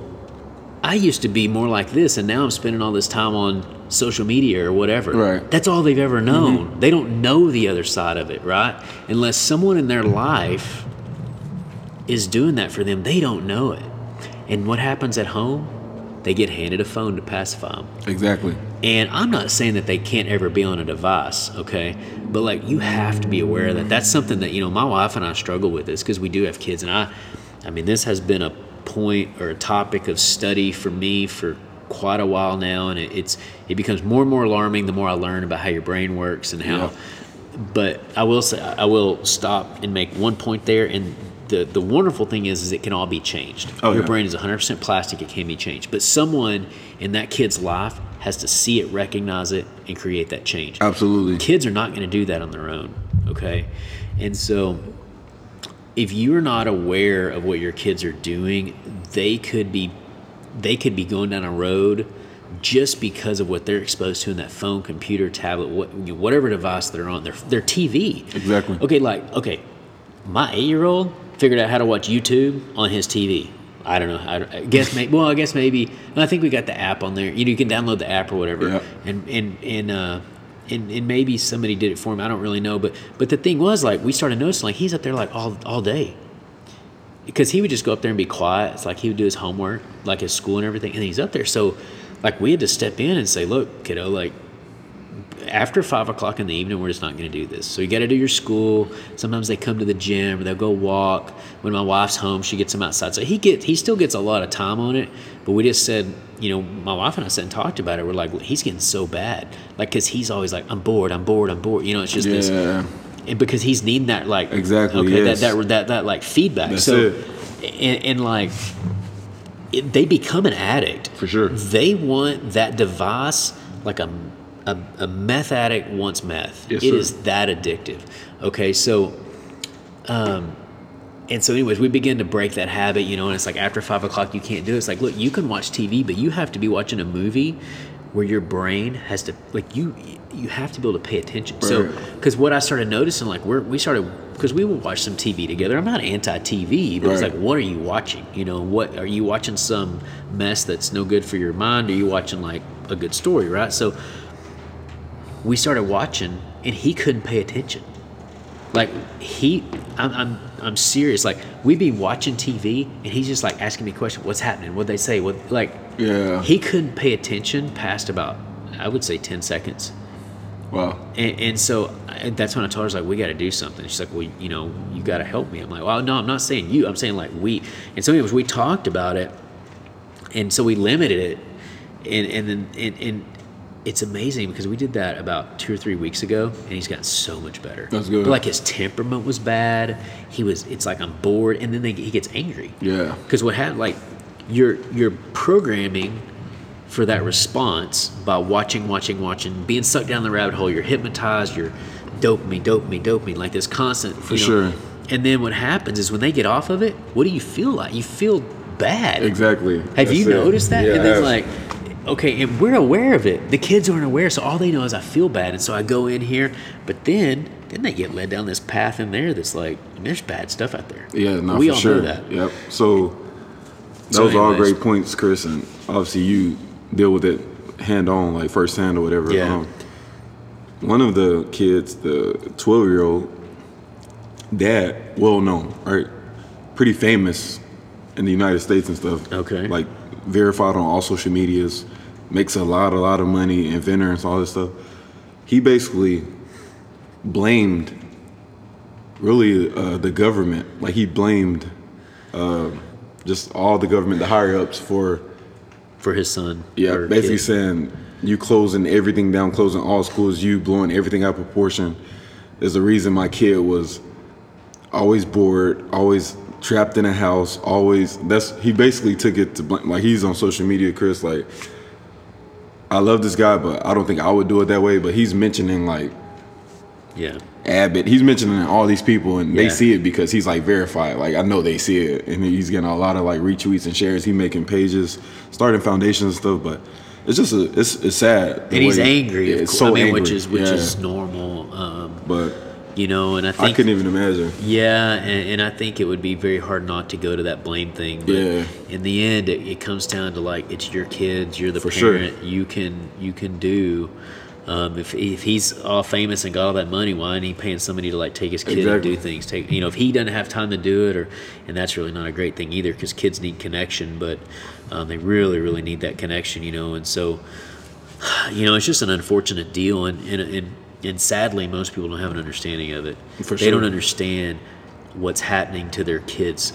I used to be more like this, and now I'm spending all this time on social media or whatever." Right. That's all they've ever known. Mm-hmm. They don't know the other side of it, right? Unless someone in their life is doing that for them, they don't know it. And what happens at home? They get handed a phone to pacify them. Exactly. And I'm not saying that they can't ever be on a device, okay? But like you have to be aware of that. That's something that, you know, my wife and I struggle with this because we do have kids and I I mean this has been a point or a topic of study for me for quite a while now, and it, it's it becomes more and more alarming the more I learn about how your brain works and how. Yeah. But I will say I will stop and make one point there, and the the wonderful thing is, is it can all be changed. Oh, your yeah. brain is 100% plastic; it can be changed. But someone in that kid's life has to see it, recognize it, and create that change Absolutely. kids are not going to do that on their own okay and so if you're not aware of what your kids are doing they could be they could be going down a road just because of what they're exposed to in that phone computer tablet what, whatever device they're on their, their tv Exactly. okay like okay my eight-year-old figured out how to watch youtube on his tv I don't know. I, I guess maybe. Well, I guess maybe. I think we got the app on there. You know, you can download the app or whatever. Yeah. And and and uh, and, and maybe somebody did it for him. I don't really know. But but the thing was, like, we started noticing, like, he's up there like all all day. Because he would just go up there and be quiet. It's like he would do his homework, like his school and everything, and he's up there. So, like, we had to step in and say, "Look, kiddo, like, after five o'clock in the evening, we're just not going to do this. So you got to do your school. Sometimes they come to the gym or they'll go walk. When my wife's home, she gets them outside. So he get he still gets a lot of time on it. But we just said, you know, my wife and I sat and talked about it. We're like, he's getting so bad, like because he's always like, I'm bored, I'm bored, I'm bored. You know, it's just this. Yeah. And because he's needing that like Exactly, okay yes. that, that that that like feedback. That's so. And, and like it, they become an addict For sure. they want that device like a, a, a meth addict wants meth. Yes, It sir. is that addictive. Okay, so, um, and so, anyways, we begin to break that habit, you know, and it's like after five o'clock, you can't do it. It's like, look, you can watch TV, but you have to be watching a movie where your brain has to, like, you you have to be able to pay attention. So, because what I started noticing, like, we're, we started, because we would watch some TV together. I'm not anti TV, but it's like, what are you watching? You know, what are you watching some mess that's no good for your mind? Are you watching like a good story, right? So we started watching, and he couldn't pay attention. Like he, I'm, I'm, I'm serious. Like we'd be watching TV, and he's just like asking me questions. What's happening? What they say? What like? Yeah. He couldn't pay attention past about, I would say, ten seconds. Wow. And, and so I, that's when I told her, I was like, we got to do something. She's like, well, you know, you got to help me. I'm like, well, no, I'm not saying you. I'm saying like we. And so, anyways, we talked about it. And so we limited it. And, and then, and, and it's amazing because we did that about two or three weeks ago and he's gotten so much better. That's good. But like his temperament was bad. He was, it's like, I'm bored. And then they, he gets angry. Yeah. Because what happened, like, you're you're programming for that response by watching, watching, watching, being sucked down the rabbit hole. You're hypnotized. You're dopamine, dopamine, dopamine, like this constant. For know. sure. And then what happens is when they get off of it, what do you feel like? You feel bad. Exactly. Have That's you it. noticed that? Yeah, and then like, okay, and we're aware of it. The kids aren't aware, so all they know is I feel bad, and so I go in here. But then, then they get led down this path in there that's like, there's bad stuff out there. Yeah, no, we for all sure. know that. Yep. So So was all great points, Chris, and obviously you deal with it hand on, like firsthand or whatever. Yeah. Um, one of the kids, the twelve year old dad, well known, right? Pretty famous in the United States and stuff. Okay. Like verified on all social medias, makes a lot, a lot of money, inventor and all this stuff. He basically blamed really uh, the government. Like he blamed uh, just all the government, the higher ups for For his son. yeah, basically kid. saying you closing everything down, closing all schools, you blowing everything out of proportion is the reason my kid was always bored, always trapped in a house, always that's he basically took it to blame like he's on social media, Chris, like I love this guy, but I don't think I would do it that way. But he's mentioning like Yeah. Abbott. He's mentioning all these people, and Yeah. they see it because he's like verified. Like I know they see it, and he's getting a lot of like retweets and shares. He making pages, starting foundations and stuff. But it's just a, it's it's sad. And he's angry. Yeah, it's so I mean, angry. which is which Yeah. is normal. Um, But you know, and I think I couldn't even imagine. Yeah, and, and I think it would be very hard not to go to that blame thing. But Yeah. in the end, it, it comes down to like it's your kids, you're the For sure. parent. You can you can do. Um, if if he's all famous and got all that money, why isn't he paying somebody to like take his kid and do things? Take you know if he doesn't have time to do it, or and that's really not a great thing either because kids need connection, but um, they really really need that connection, you know. And so you know, it's just an unfortunate deal, and and, and and sadly, most people don't have an understanding of it. For they don't understand what's happening to their kids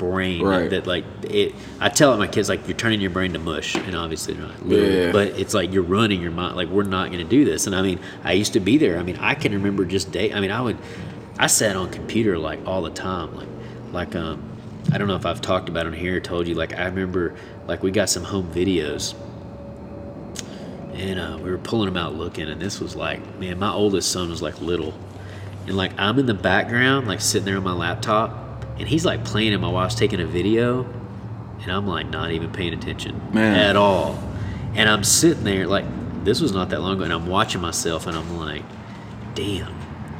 brain Right. that like it. I tell my kids like you're turning your brain to mush, and obviously they're not. Yeah. But it's like you're running your mind. Like we're not going to do this. And I mean, I used to be there. I mean, I can remember just day. I mean, I would. I sat on computer like all the time. Like, like um, I don't know if I've talked about it on here told you. Like I remember, like we got some home videos and uh, we were pulling them out looking and this was like man my oldest son was like little and like i'm in the background like sitting there on my laptop and he's like playing and my wife's taking a video and i'm like not even paying attention Man. at all and i'm sitting there like this was not that long ago and i'm watching myself and i'm like damn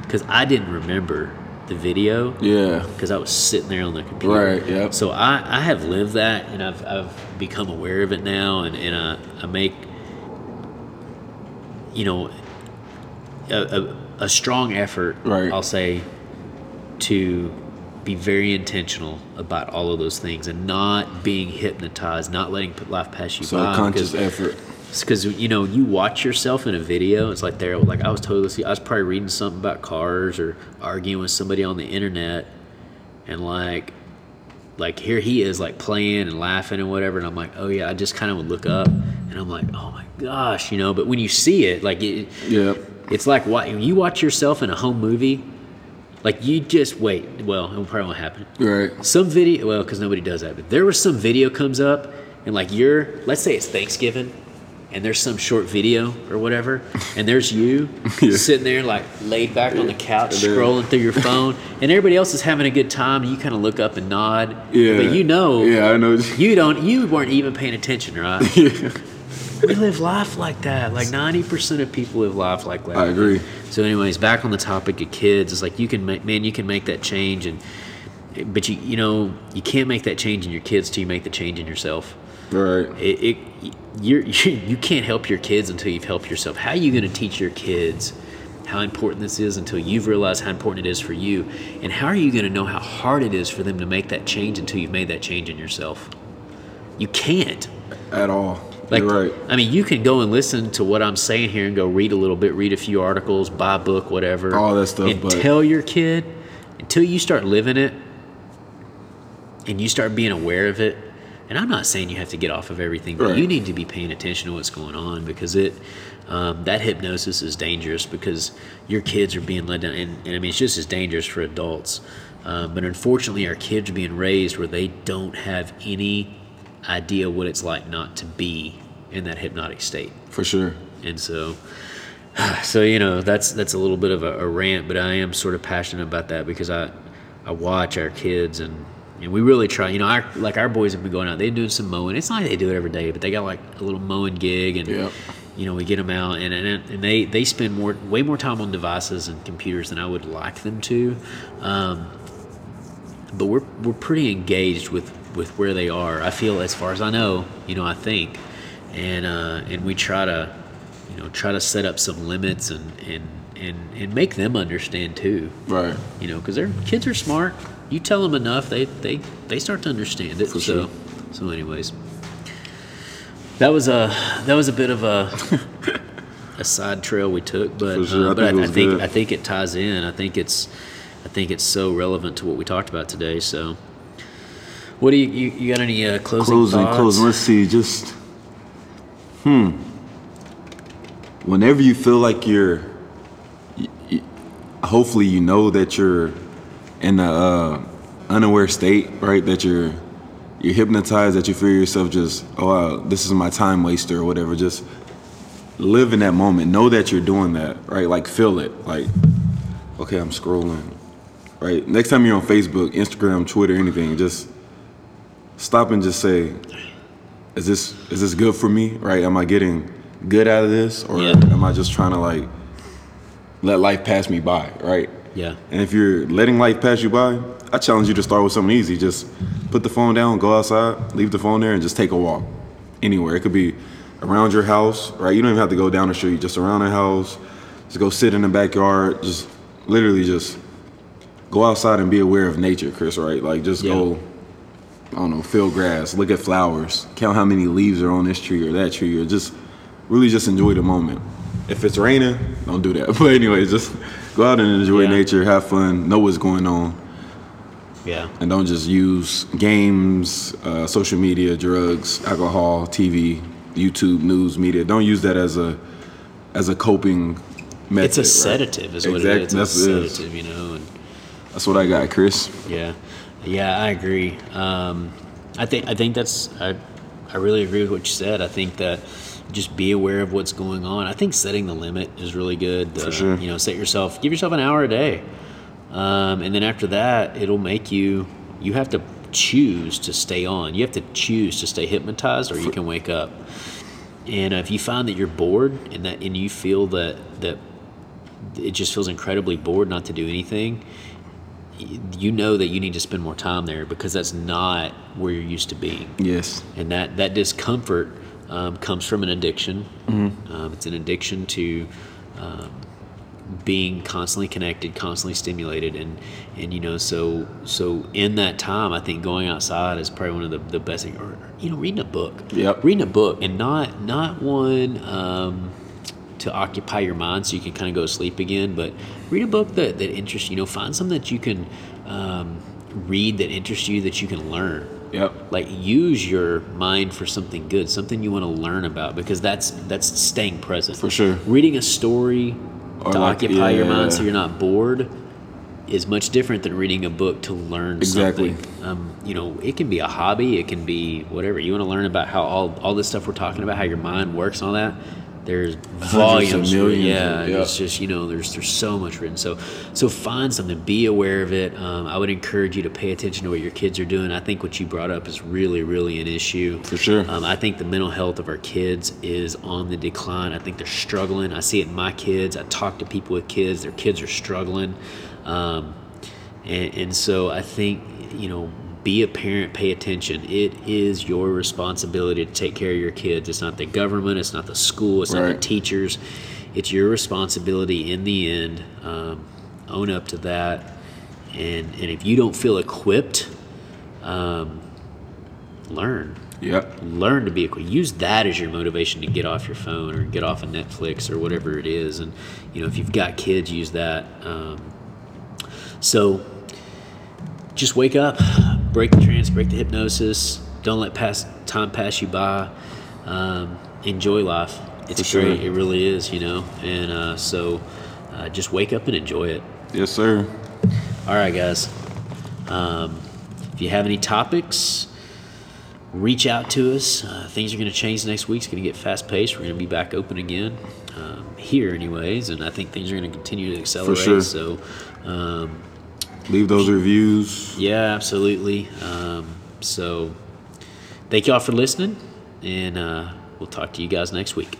because i didn't remember the video Yeah. because I was sitting there on the computer. Right, yep. So I, I have lived that, and I've, I've become aware of it now, and, and I, I make, you know, a, a, a strong effort, Right. I'll say, to be very intentional about all of those things and not being hypnotized, not letting life pass you by. Subconscious because- effort. because you know you watch yourself in a video it's like there like i was totally i was probably reading something about cars or arguing with somebody on the internet and like like here he is like playing and laughing and whatever and i'm like oh yeah i just kind of would look up and i'm like oh my gosh you know but when you see it like it, Yep. it's like what you watch yourself in a home movie like you just wait well it probably won't happen Right. some video well because nobody does that but there was some video comes up and like you're let's say it's thanksgiving and there's some short video or whatever and there's you Yeah. sitting there like laid back on the couch scrolling through your phone and everybody else is having a good time and you kind of look up and nod Yeah. but you know Yeah, I know. you don't you weren't even paying attention right yeah. We live life like that like 90% of people live life like that I agree. so, anyways, back on the topic of kids, it's like you can make, man, you can make that change, and but you, you know, you can't make that change in your kids till you make the change in yourself. Right. It, it you're, you you can't help your kids until you've helped yourself. How are you going to teach your kids how important this is until you've realized how important it is for you? And how are you going to know how hard it is for them to make that change until you've made that change in yourself? You can't. At all. Like, You're right. I mean, you can go and listen to what I'm saying here and go read a little bit, read a few articles, buy a book, whatever. All that stuff, And but- tell your kid until you start living it and you start being aware of it. And I'm not saying you have to get off of everything, but Right. you need to be paying attention to what's going on because it um, that hypnosis is dangerous because your kids are being led down, and, and I mean it's just as dangerous for adults. Um, but unfortunately, our kids are being raised where they don't have any idea what it's like not to be in that hypnotic state. For sure. And so, so you know, that's that's a little bit of a, a rant, but I am sort of passionate about that because I I watch our kids and and we really try. You know, our like our boys have been going out. They're doing some mowing. It's not like they do it every day, but they got like a little mowing gig, and Yep. you know, we get them out, and and, and they they spend more way more time on devices and computers than I would like them to. Um, but we're we're pretty engaged with with where they are. I feel as far as I know, you know, I think, and uh, and we try to, you know, try to set up some limits and and and and make them understand too. Right. You know, because their kids are smart. You tell them enough, they they they start to understand it. For so sure. so, anyways, that was a that was a bit of a. A side trail we took, but sure. uh, I but think it I, I think. I think it ties in. I think it's I think it's so relevant to what we talked about today. So, what do you you, you got any uh, closing Closing, thoughts? closing. Let's see. Just, hmm. Whenever you feel like you're, hopefully you know that you're in a uh, unaware state, right? That you're you're hypnotized. That you feel yourself just, oh, wow, this is my time waster or whatever. Just live in that moment. Know that you're doing that, right? Like feel it. Like, okay, I'm scrolling. Right. Next time you're on Facebook, Instagram, Twitter, anything, just stop and just say, is this is this good for me? Right? Am I getting good out of this, or Yeah. am I just trying to like let life pass me by? Right? Yeah, And if you're letting life pass you by, I challenge you to start with something easy. Just put the phone down, go outside, leave the phone there, and just take a walk anywhere. It could be around your house, right? You don't even have to go down the street, just around the house. Just go sit in the backyard. Just literally just go outside and be aware of nature, Chris, right? Like just Yeah. go, I don't know, feel grass, look at flowers, count how many leaves are on this tree or that tree, or just really just enjoy the moment. If it's raining, don't do that. But anyway, just go out and enjoy Yeah. nature, have fun, know what's going on. Yeah. and don't just use games, uh, social media, drugs, alcohol, TV, YouTube, news, media. Don't use that as a as a coping method. It's a right? sedative, is what Exactly. it is. That's It's a what it is. you know. And That's what I got, Chris. yeah, yeah, I agree. Um, I think I think that's I, I really agree with what you said. I think that just be aware of what's going on. I think setting the limit is really good. For Uh, sure. You know, set yourself, give yourself an hour a day, um, and then after that, it'll make you. You have to choose to stay on. You have to choose to stay hypnotized, or you can wake up. And if you find that you're bored and that and you feel that that it just feels incredibly bored not to do anything, you know that you need to spend more time there because that's not where you're used to being. Yes. And that that discomfort um, comes from an addiction. Mm-hmm. Um, it's an addiction to um, being constantly connected, constantly stimulated, and and you know so so in that time, I think going outside is probably one of the, the best things. Or you know, reading a book. Yep. Reading a book and not not one. To occupy your mind so you can kind of go to sleep again. But read a book that, that interests you. You know, find something that you can um, read that interests you that you can learn. Yep. Like use your mind for something good, something you want to learn about, because that's that's staying present. For sure. Reading a story Or to like- occupy your mind so yeah. you're not bored is much different than reading a book to learn Exactly. something. Um, you know, it can be a hobby, it can be whatever. You want to learn about how all all this stuff we're talking about, how your mind works and all that. There's volumes, millions yeah. of- yeah. It's just you know, there's there's so much written. So so find something, be aware of it. Um, I would encourage you to pay attention to what your kids are doing. I think what you brought up is really really an issue. For sure. Um, I think the mental health of our kids is on the decline. I think they're struggling. I see it in my kids. I talk to people with kids. Their kids are struggling, um, and, and so I think you know, be a parent. Pay attention. It is your responsibility to take care of your kids. It's not the government. It's not the school. It's not the teachers. It's your responsibility in the end. Um, own up to that, and and if you don't feel equipped, um, learn Yep. learn to be equipped. Use that as your motivation to get off your phone or get off of Netflix or whatever it is. And you know, if you've got kids, use that. Um, so just wake up, break the trance, break the hypnosis. Don't let past time pass you by. Um, enjoy life. It's For sure. great. It really is. You know, and uh, so uh, just wake up and enjoy it. Yes, sir. All right, guys. Um, if you have any topics, reach out to us. Uh, things are going to change next week. It's going to get fast paced. We're going to be back open again um, here, anyways, and I think things are going to continue to accelerate. sure. So, um, Leave those reviews. yeah, absolutely. Um, so, thank y'all for listening, and uh, we'll talk to you guys next week.